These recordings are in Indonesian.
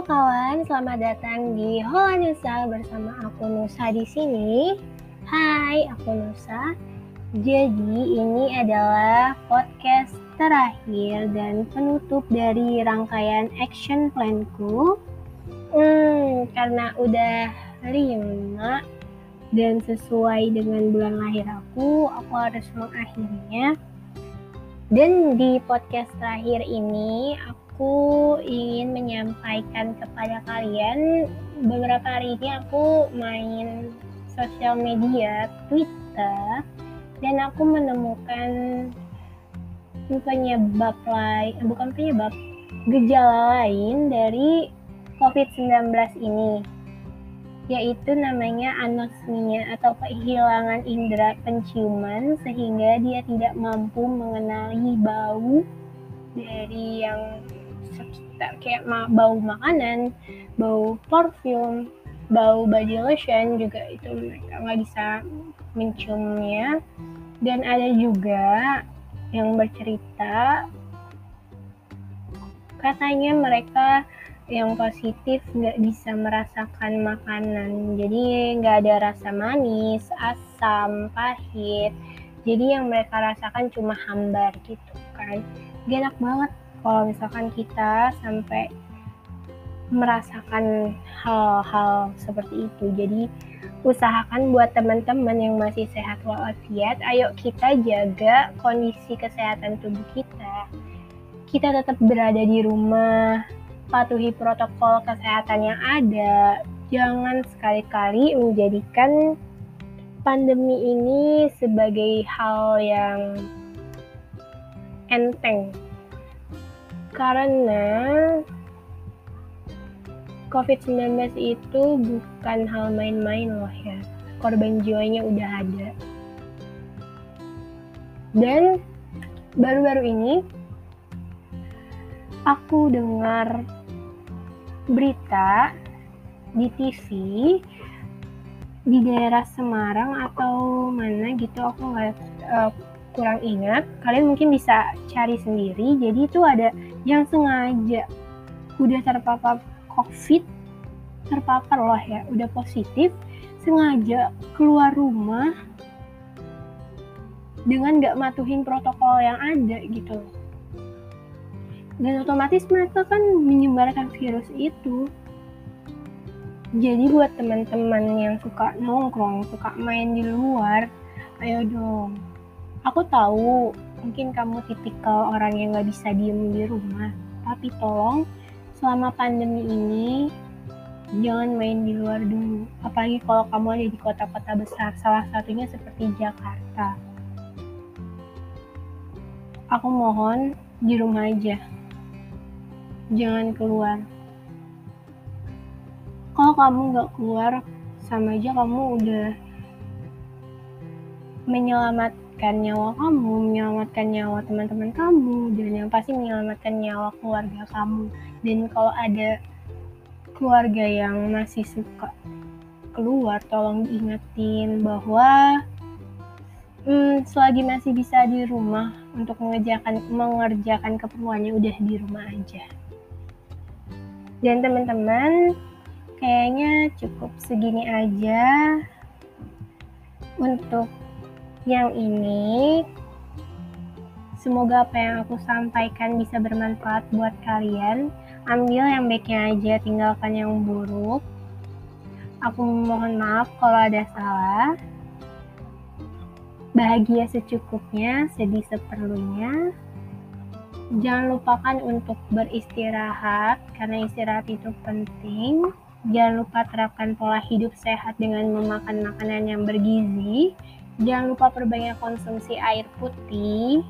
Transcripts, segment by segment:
kawan, selamat datang di Hola Nusa bersama aku Nusa di sini. Hai, aku Nusa. Jadi ini adalah podcast terakhir dan penutup dari rangkaian action planku. Hmm, karena udah lima dan sesuai dengan bulan lahir aku, aku harus mengakhirinya. Dan di podcast terakhir ini aku aku ingin menyampaikan kepada kalian beberapa hari ini aku main sosial media Twitter dan aku menemukan penyebab lain bukan penyebab gejala lain dari COVID-19 ini yaitu namanya anosmia atau kehilangan indera penciuman sehingga dia tidak mampu mengenali bau dari yang sekitar kayak bau makanan, bau parfum, bau body lotion juga itu mereka nggak bisa menciumnya. Dan ada juga yang bercerita katanya mereka yang positif nggak bisa merasakan makanan. Jadi nggak ada rasa manis asam pahit. Jadi yang mereka rasakan cuma hambar gitu kan. Gak enak banget kalau misalkan kita sampai merasakan hal-hal seperti itu. Jadi usahakan buat teman-teman yang masih sehat walafiat, ayo kita jaga kondisi kesehatan tubuh kita. Kita tetap berada di rumah, patuhi protokol kesehatan yang ada. Jangan sekali-kali menjadikan pandemi ini sebagai hal yang enteng karena COVID-19 itu bukan hal main-main loh ya. Korban jiwanya udah ada. Dan baru-baru ini aku dengar berita di TV di daerah Semarang atau mana gitu aku nggak uh, kurang ingat kalian mungkin bisa cari sendiri jadi itu ada yang sengaja udah terpapar COVID, terpapar loh ya, udah positif, sengaja keluar rumah dengan gak matuhin protokol yang ada gitu. Dan otomatis mereka kan menyebarkan virus itu. Jadi buat teman-teman yang suka nongkrong, suka main di luar, ayo dong. Aku tahu mungkin kamu tipikal orang yang gak bisa diem di rumah. Tapi tolong selama pandemi ini jangan main di luar dulu. Apalagi kalau kamu ada di kota-kota besar salah satunya seperti Jakarta. Aku mohon di rumah aja. Jangan keluar. Kalau kamu nggak keluar sama aja kamu udah menyelamatkan menyelamatkan nyawa kamu, menyelamatkan nyawa teman-teman kamu, dan yang pasti menyelamatkan nyawa keluarga kamu. Dan kalau ada keluarga yang masih suka keluar, tolong diingetin bahwa hmm, selagi masih bisa di rumah untuk mengerjakan mengerjakan keperluannya udah di rumah aja. Dan teman-teman, kayaknya cukup segini aja untuk yang ini semoga apa yang aku sampaikan bisa bermanfaat buat kalian. Ambil yang baiknya aja tinggalkan yang buruk. Aku mohon maaf kalau ada salah. Bahagia secukupnya sedih seperlunya. Jangan lupakan untuk beristirahat karena istirahat itu penting. Jangan lupa terapkan pola hidup sehat dengan memakan makanan yang bergizi Jangan lupa perbanyak konsumsi air putih.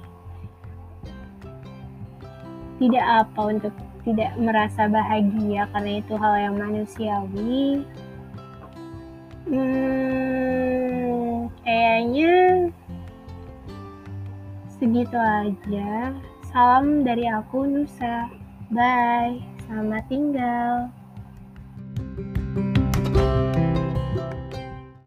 Tidak apa untuk tidak merasa bahagia karena itu hal yang manusiawi. Hmm, kayaknya segitu aja. Salam dari aku Nusa. Bye. Selamat tinggal.